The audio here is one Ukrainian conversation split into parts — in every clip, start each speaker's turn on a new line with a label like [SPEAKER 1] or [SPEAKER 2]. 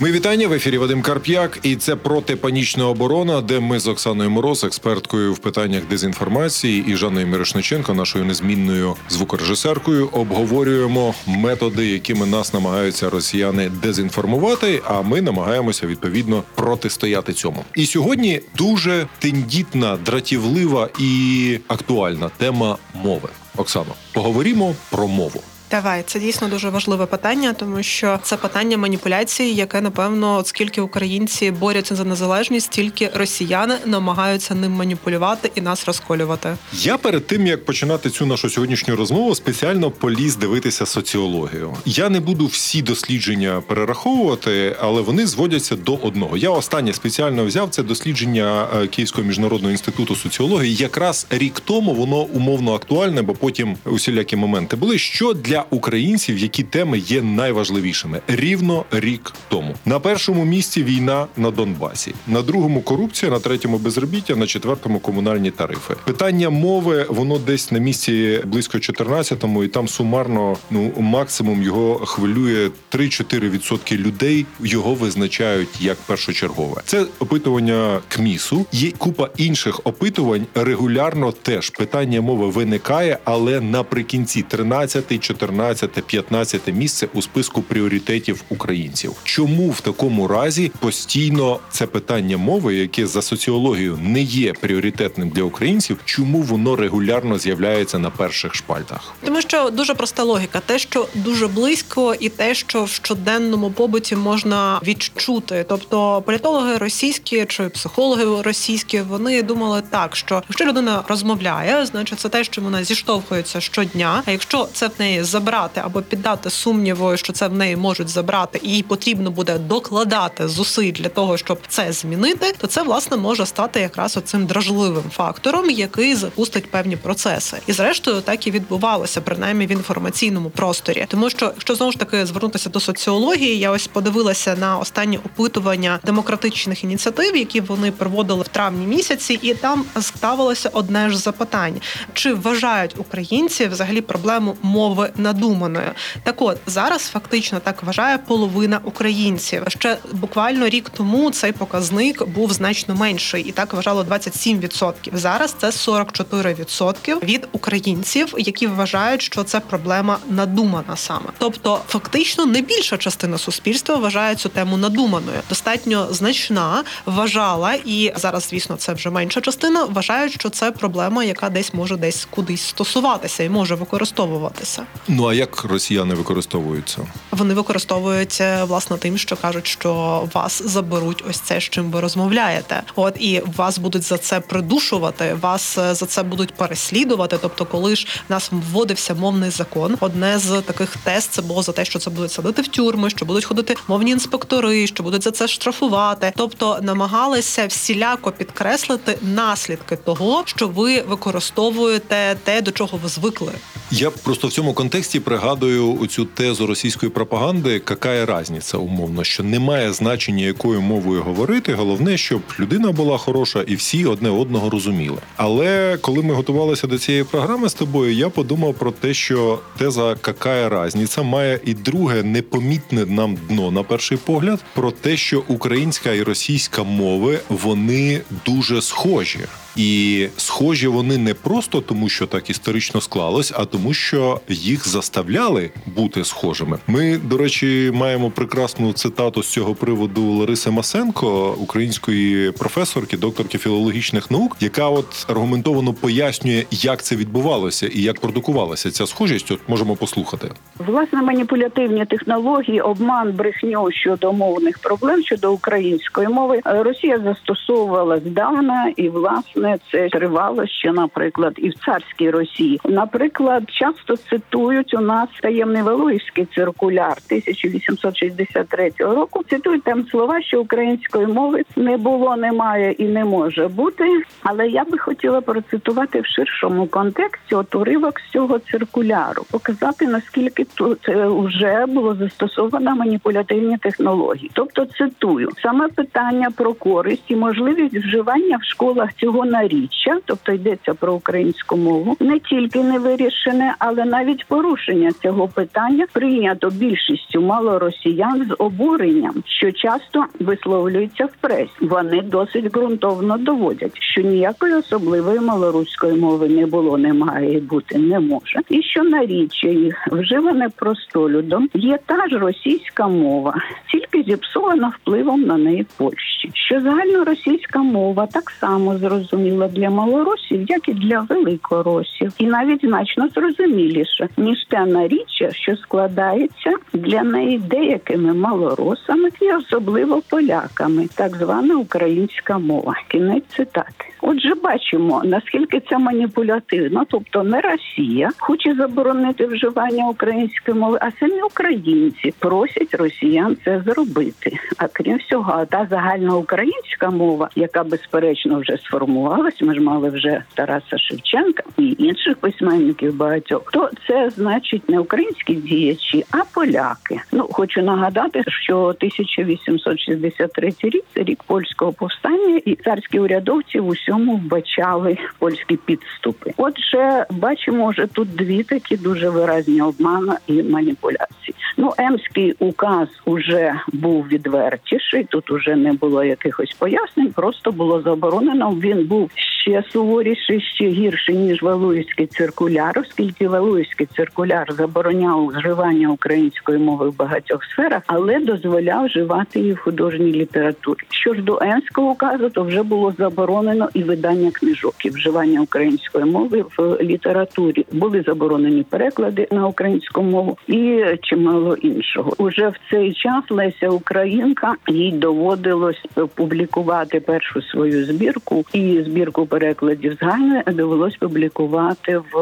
[SPEAKER 1] Ми вітання в ефірі Вадим Карп'як, і це протипанічна оборона, де ми з Оксаною Мороз, експерткою в питаннях дезінформації, і Жанною Мірошниченко, нашою незмінною звукорежисеркою, обговорюємо методи, якими нас намагаються росіяни дезінформувати. А ми намагаємося відповідно протистояти цьому. І сьогодні дуже тендітна, дратівлива і актуальна тема мови. Оксано, поговоримо про мову.
[SPEAKER 2] Давай, це дійсно дуже важливе питання, тому що це питання маніпуляції, яке напевно, скільки українці борються за незалежність, стільки росіяни намагаються ним маніпулювати і нас розколювати.
[SPEAKER 1] Я перед тим як починати цю нашу сьогоднішню розмову, спеціально поліз дивитися соціологію. Я не буду всі дослідження перераховувати, але вони зводяться до одного. Я останнє спеціально взяв це дослідження е, Київського міжнародного інституту соціології. Якраз рік тому воно умовно актуальне, бо потім усілякі моменти були. Що для для українців, які теми є найважливішими рівно рік тому. На першому місці війна на Донбасі, на другому корупція, на третьому безробіття, на четвертому комунальні тарифи. Питання мови воно десь на місці близько 14-му, і там сумарно ну максимум його хвилює 3-4% людей. Його визначають як першочергове. Це опитування КМІСу. Є купа інших опитувань. Регулярно теж питання мови виникає, але наприкінці 13 14 14-15 місце у списку пріоритетів українців. Чому в такому разі постійно це питання мови, яке за соціологією не є пріоритетним для українців, чому воно регулярно з'являється на перших шпальтах?
[SPEAKER 2] Тому що дуже проста логіка, те, що дуже близько, і те, що в щоденному побуті можна відчути. Тобто політологи російські чи психологи російські вони думали так, що якщо людина розмовляє, значить це те, що вона зіштовхується щодня. А якщо це в неї забрати або піддати сумніву, що це в неї можуть забрати, і їй потрібно буде докладати зусиль для того, щоб це змінити, то це власне може стати якраз оцим дражливим фактором, який запустить певні процеси. І зрештою так і відбувалося, принаймні в інформаційному просторі, тому що якщо знову ж таки звернутися до соціології, я ось подивилася на останні опитування демократичних ініціатив, які вони проводили в травні місяці, і там ставилося одне ж запитання: чи вважають українці взагалі проблему мови надуманою. Так от зараз фактично так вважає половина українців. Ще буквально рік тому цей показник був значно менший, і так вважало 27%. Зараз це 44% від українців, які вважають, що це проблема надумана саме. Тобто, фактично, не більша частина суспільства вважає цю тему надуманою. Достатньо значна вважала, і зараз, звісно, це вже менша частина. Вважають, що це проблема, яка десь може десь кудись стосуватися і може використовуватися.
[SPEAKER 1] Ну а як росіяни використовуються?
[SPEAKER 2] Вони використовуються власне тим, що кажуть, що вас заберуть ось це, з чим ви розмовляєте. От і вас будуть за це придушувати, вас е, за це будуть переслідувати. Тобто, коли ж в нас вводився мовний закон, одне з таких тест це було за те, що це будуть садити в тюрми, що будуть ходити мовні інспектори, що будуть за це штрафувати. Тобто намагалися всіляко підкреслити наслідки того, що ви використовуєте те, до чого ви звикли.
[SPEAKER 1] Я просто в цьому контексті пригадую цю тезу російської пропаганди, яка разниця умовно, що немає значення, якою мовою говорити. Головне, щоб людина була хороша і всі одне одного розуміли. Але коли ми готувалися до цієї програми з тобою, я подумав про те, що теза «какая разниця» має і друге непомітне нам дно на перший погляд про те, що українська і російська мови вони дуже схожі. І схожі вони не просто тому, що так історично склалось, а тому, що їх заставляли бути схожими. Ми, до речі, маємо прекрасну цитату з цього приводу Лариси Масенко, української професорки, докторки філологічних наук, яка от аргументовано пояснює, як це відбувалося і як продукувалася ця схожість. От можемо послухати.
[SPEAKER 3] Власне, маніпулятивні технології, обман, брехню щодо мовних проблем щодо української мови Росія застосовувала здавна і власне власне це тривало ще, наприклад, і в царській Росії. Наприклад, часто цитують у нас таємний Валуївський циркуляр 1863 року. Цитують там слова, що української мови не було, немає і не може бути. Але я би хотіла процитувати в ширшому контексті от уривок з цього циркуляру, показати наскільки тут вже було застосовано маніпулятивні технології. Тобто, цитую саме питання про користь і можливість вживання в школах цього наріччя, тобто йдеться про українську мову, не тільки не вирішене, але навіть порушення цього питання прийнято більшістю малоросіян з обуренням, що часто висловлюється в пресі. Вони досить ґрунтовно доводять, що ніякої особливої малоруської мови не було, не має бути не може, і що наріччя їх вживане простолюдом є та ж російська мова, тільки зіпсована впливом на неї Польщі. Що загальноросійська мова так само зрозуміла для малоросів, як і для великоросів, і навіть значно зрозуміліше ніж те наріччя, що складається для неї деякими малоросами і особливо поляками, так звана українська мова. Кінець цитати. Отже, бачимо наскільки це маніпулятивно, тобто не Росія хоче заборонити вживання української мови, а самі українці просять росіян це зробити. А крім всього, та загальна українська мова, яка безперечно вже сформувалась, ми ж мали вже Тараса Шевченка і інших письменників багатьох, то це значить не українські діячі, а поляки. Ну хочу нагадати, що 1863 рік це рік польського повстання, і царські урядовці в усьому вбачали польські підступи. Отже, бачимо вже тут дві такі дуже виразні обмани і маніпуляції. Ну, емський указ уже був відвертіший. Тут уже не було якихось пояснень, просто було заборонено. Він був ще суворіший, ще гірший ніж Валуївський циркуляр, оскільки Валуївський циркуляр забороняв вживання української мови в багатьох сферах, але дозволяв вживати її в художній літературі. Що ж до Емського указу, то вже було заборонено і видання книжок, і вживання української мови в літературі. Були заборонені переклади на українську мову і чимало іншого. Уже в цей час Леся Українка їй доводилось публікувати першу свою збірку і збірку перекладів з довелось публікувати в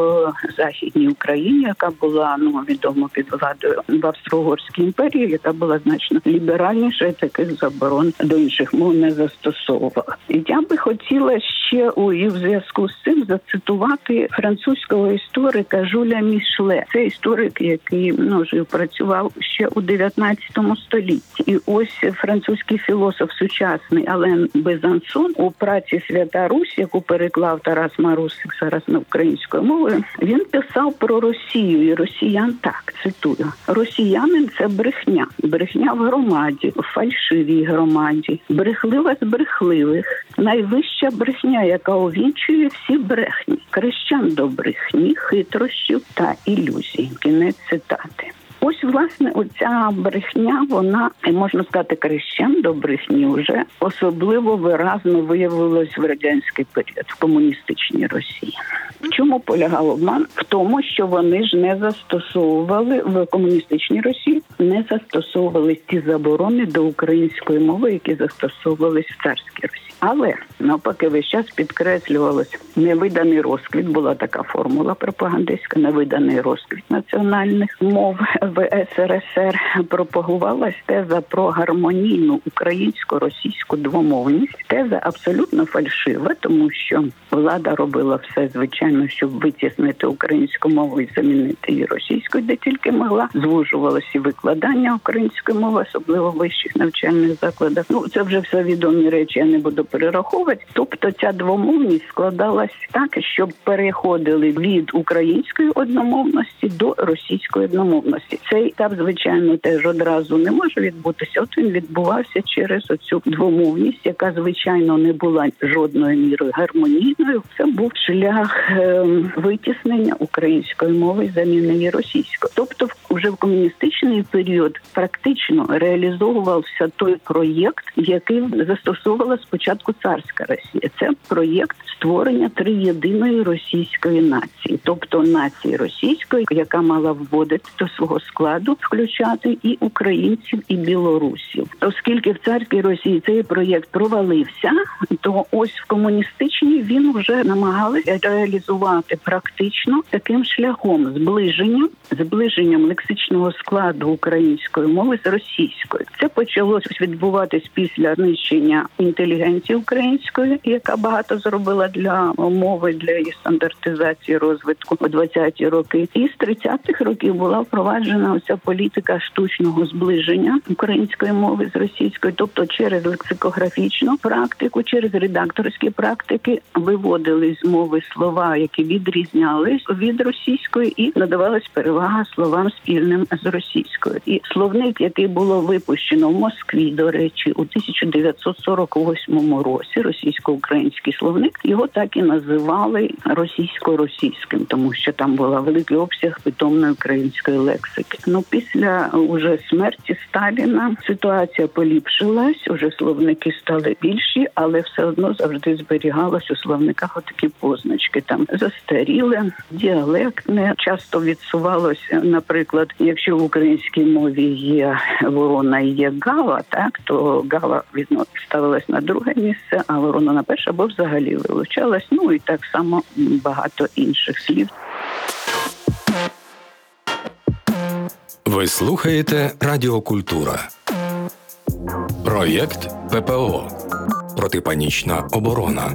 [SPEAKER 3] західній Україні, яка була ну відомо під владою в Австро-Угорській імперії, яка була значно ліберальніша, і таких заборон до інших мов не застосовувала. Я би хотіла ще у і в зв'язку з цим зацитувати французького історика Жуля Мішле. Це історик, який ну жив працював ще у 19 столітті, і ось французький філософ сучасний Ален Безансон у праці Свята Русь, яку переклав Тарас Марусик зараз на українською мовою. Він писав про Росію і Росіян так цитую: Росіянин це брехня, брехня в громаді, в фальшивій громаді, брехлива з брехливих, найвища брехня, яка увінчує всі брехні, крещан до брехні, хитрощів та ілюзій. Кінець цитати. Ось, власне, оця брехня, вона можна сказати, крещен до брехні вже особливо виразно виявилось в радянський період в комуністичній Росії. В чому полягав обман? В тому, що вони ж не застосовували в комуністичній Росії, не застосовували ті заборони до української мови, які застосовувались в царській Росії. Але навпаки, весь час підкреслювалось невиданий розквіт. Була така формула пропагандистська, невиданий розквіт національних мов в СРСР. Пропагувалась теза про гармонійну українсько-російську двомовність. Теза абсолютно фальшива, тому що влада робила все звичайно, щоб витіснити українську мову і замінити її російською, де тільки могла звужувалося викладання української мови, особливо в вищих навчальних закладах. Ну це вже все відомі речі. Я не буду перераховувати. Тобто ця двомовність складалась так, щоб переходили від української одномовності до російської одномовності. Цей етап, звичайно, теж одразу не може відбутися. От він відбувався через оцю двомовність, яка звичайно не була жодною мірою гармонійною. Це був шлях е, витіснення української мови заміни її російської. Тобто, вже в комуністичний період практично реалізовувався той проєкт, який застосовувала спочатку царська Росія. Це проєкт створення триєдиної російської нації, тобто нації російської, яка мала вводити до свого складу, включати і українців, і білорусів. Оскільки в царській Росії цей проєкт провалився, то ось в комуністичній він вже намагалися реалізувати практично таким шляхом зближення, зближенням лексичного складу української мови з російською. Це почалось відбуватись після знищення інтелігенції української, яка багато зробила для мови для її стандартизації розвитку у 20-ті роки. І з 30-х років була впроваджена оця політика штучного зближення української мови з російською, тобто через лексикографічну практику, через редакторські практики виводили з мови слова, які відрізнялись від російської, і надавалась перевага словам спільним з російською. І словник, який було випущено в Москві, до речі, у 1948 році, російсько-український словник, його так і називали російсько-російським, тому що там була великий обсяг питомної української лексики. Ну після уже смерті Сталіна ситуація поліпшилась, уже словники стали більші, але все одно завжди зберігалось у словниках отакі позначки. Там застаріле, діалектне часто відсувалося. Наприклад, якщо в українській мові є ворона і є гава, так то гава відно ставилась на друге місце, а ворона на перше або взагалі вилучалась. Ну і так само багато інших слів.
[SPEAKER 4] Ви слухаєте Радіокультура. Проєкт ППО. Протипанічна оборона.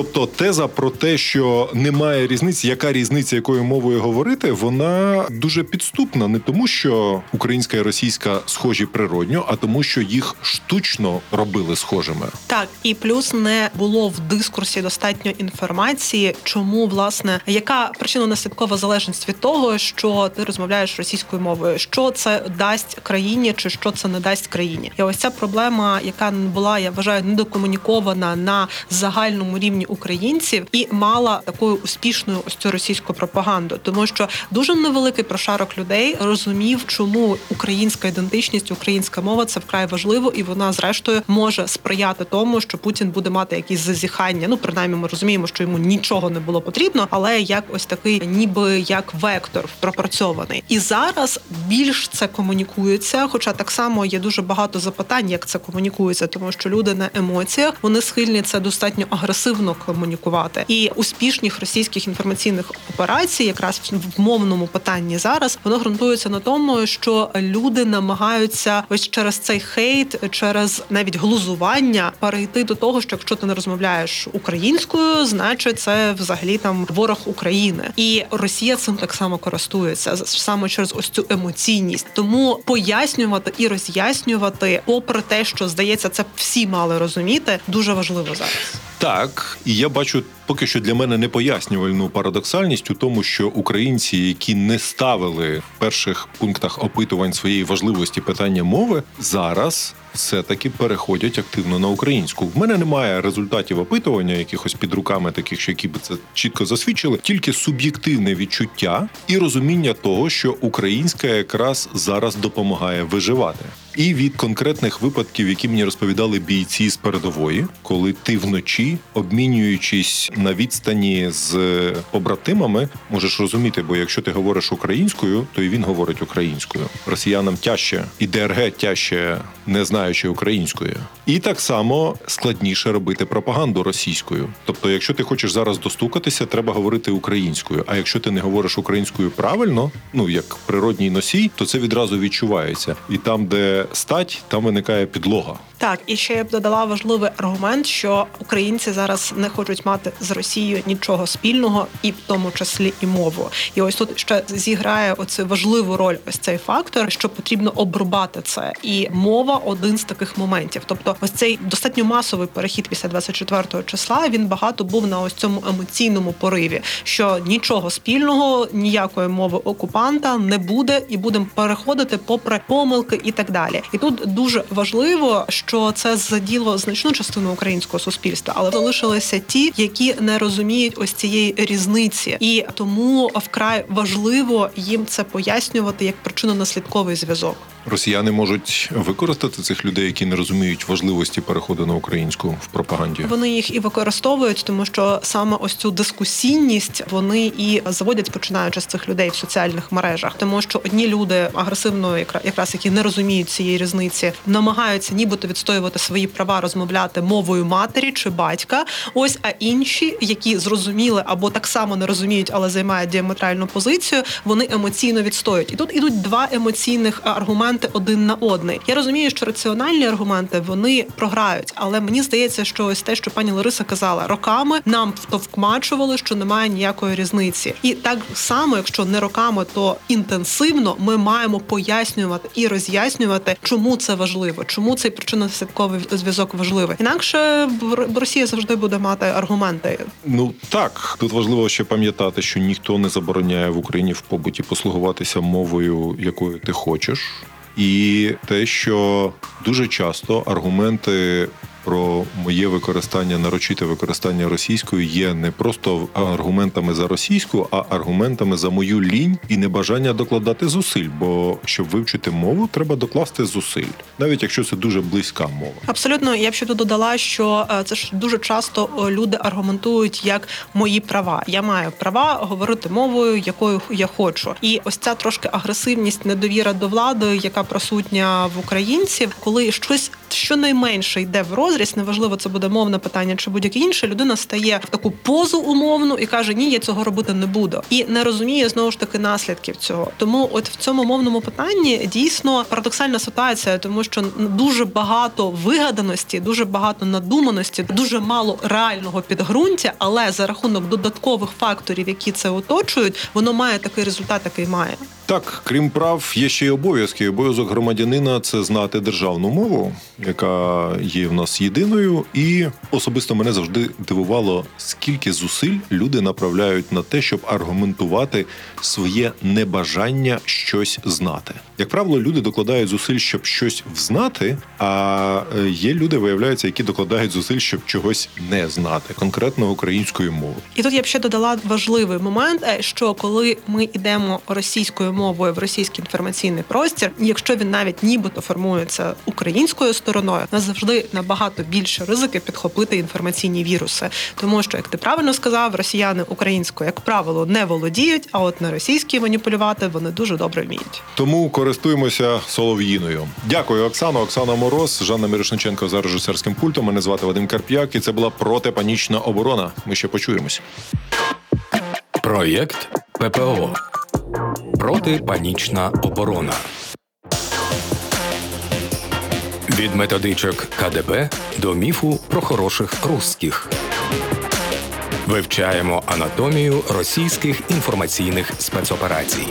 [SPEAKER 1] Тобто теза про те, що немає різниці, яка різниця, якою мовою говорити, вона дуже підступна, не тому, що українська і російська схожі природньо, а тому, що їх штучно робили схожими.
[SPEAKER 2] Так і плюс не було в дискурсі достатньо інформації, чому власне яка причинно наслідкова залежність від того, що ти розмовляєш російською мовою, що це дасть країні, чи що це не дасть країні, і ось ця проблема, яка була, я вважаю, недокомунікована на загальному рівні українців і мала такою успішною ось цю російську пропаганду, тому що дуже невеликий прошарок людей розумів, чому українська ідентичність, українська мова це вкрай важливо, і вона зрештою може сприяти тому, що Путін буде мати якісь зазіхання. Ну принаймні, ми розуміємо, що йому нічого не було потрібно, але як ось такий, ніби як вектор пропрацьований. І зараз більш це комунікується. Хоча так само є дуже багато запитань, як це комунікується, тому що люди на емоціях вони схильні це достатньо агресивно комунікувати. І успішних російських інформаційних операцій, якраз в мовному питанні зараз, воно ґрунтується на тому, що люди намагаються ось через цей хейт, через навіть глузування перейти до того, що якщо ти не розмовляєш українською, значить це взагалі там ворог України, і Росія цим так само користується саме через ось цю емоційність. Тому пояснювати і роз'яснювати, попри те, що здається, це всі мали розуміти, дуже важливо зараз.
[SPEAKER 1] Так, і я бачу поки що для мене непояснювальну парадоксальність у тому, що українці, які не ставили в перших пунктах опитувань своєї важливості питання мови, зараз все-таки переходять активно на українську. В мене немає результатів опитування, якихось під руками, таких, що які би це чітко засвідчили, тільки суб'єктивне відчуття і розуміння того, що українська якраз зараз допомагає виживати. І від конкретних випадків, які мені розповідали бійці з передової, коли ти вночі, обмінюючись на відстані з побратимами, можеш розуміти, бо якщо ти говориш українською, то і він говорить українською. Росіянам тяжче і ДРГ тяжче, не знаючи українською. І так само складніше робити пропаганду російською. Тобто, якщо ти хочеш зараз достукатися, треба говорити українською. А якщо ти не говориш українською правильно, ну як природній носій, то це відразу відчувається. І там, де стать, там виникає підлога.
[SPEAKER 2] Так, і ще я б додала важливий аргумент, що українці зараз не хочуть мати з Росією нічого спільного, і в тому числі і мову. І ось тут ще зіграє оцю важливу роль. Ось цей фактор, що потрібно обрубати це. І мова один з таких моментів. Тобто, ось цей достатньо масовий перехід після 24 числа. Він багато був на ось цьому емоційному пориві, що нічого спільного, ніякої мови окупанта не буде, і будемо переходити попри помилки і так далі. І тут дуже важливо, що це заділо значну частину українського суспільства, але залишилися ті, які не розуміють ось цієї різниці, і тому вкрай важливо їм це пояснювати як причинно наслідковий зв'язок.
[SPEAKER 1] Росіяни можуть використати цих людей, які не розуміють важливості переходу на українську в пропаганді?
[SPEAKER 2] Вони їх і використовують, тому що саме ось цю дискусійність вони і заводять, починаючи з цих людей в соціальних мережах, тому що одні люди агресивно, якраз які не розуміють цієї різниці, намагаються нібито відстоювати свої права, розмовляти мовою матері чи батька. Ось а інші, які зрозуміли або так само не розуміють, але займають діаметральну позицію, вони емоційно відстоюють. І тут ідуть два емоційних аргументи один на одний. Я розумію, що раціональні аргументи вони програють, але мені здається, що ось те, що пані Лариса казала, роками нам втовкмачували, що немає ніякої різниці, і так само, якщо не роками, то інтенсивно ми маємо пояснювати і роз'яснювати, чому це важливо, чому цей причинно-наслідковий зв'язок важливий. Інакше Росія завжди буде мати аргументи.
[SPEAKER 1] Ну так тут важливо ще пам'ятати, що ніхто не забороняє в Україні в побуті послугуватися мовою, якою ти хочеш, і те, що дуже часто аргументи про моє використання, нарочите використання російської є не просто аргументами за російську, а аргументами за мою лінь і небажання докладати зусиль. Бо щоб вивчити мову, треба докласти зусиль, навіть якщо це дуже близька мова.
[SPEAKER 2] Абсолютно, я б ще тут додала, що е, це ж дуже часто е, люди аргументують як мої права. Я маю права говорити мовою, якою я хочу, і ось ця трошки агресивність, недовіра до влади, яка присутня в українців, коли щось щонайменше йде в розріз, неважливо, це буде мовне питання чи будь-яке інше, людина стає в таку позу умовну і каже: Ні, я цього робити не буду, і не розуміє знову ж таки наслідків цього. Тому, от в цьому мовному питанні дійсно парадоксальна ситуація, тому що дуже багато вигаданості, дуже багато надуманості, дуже мало реального підґрунтя, але за рахунок додаткових факторів, які це оточують, воно має такий результат, який має.
[SPEAKER 1] Так, крім прав, є ще й обов'язки. Обов'язок громадянина це знати державну мову, яка є в нас єдиною, і особисто мене завжди дивувало, скільки зусиль люди направляють на те, щоб аргументувати своє небажання щось знати. Як правило, люди докладають зусиль, щоб щось взнати. А е, є люди, виявляються, які докладають зусиль, щоб чогось не знати, конкретно української мови.
[SPEAKER 2] І тут я б ще додала важливий момент, е, що коли ми йдемо російською мовою в російський інформаційний простір, якщо він навіть нібито формується українською стороною, нас завжди набагато більше ризики підхопити інформаційні віруси, тому що як ти правильно сказав, росіяни українською, як правило, не володіють, а от на російській маніпулювати вони дуже добре вміють.
[SPEAKER 1] Тому користуємося солов'їною. Дякую, Оксана. Оксана Мороз, Жанна Мірошниченко за режисерським пультом. Мене звати Вадим Карп'як, і це була протипанічна оборона. Ми ще почуємось.
[SPEAKER 4] Проєкт ППО Протипанічна оборона. Від методичок КДБ до міфу про хороших русських. Вивчаємо анатомію російських інформаційних спецоперацій.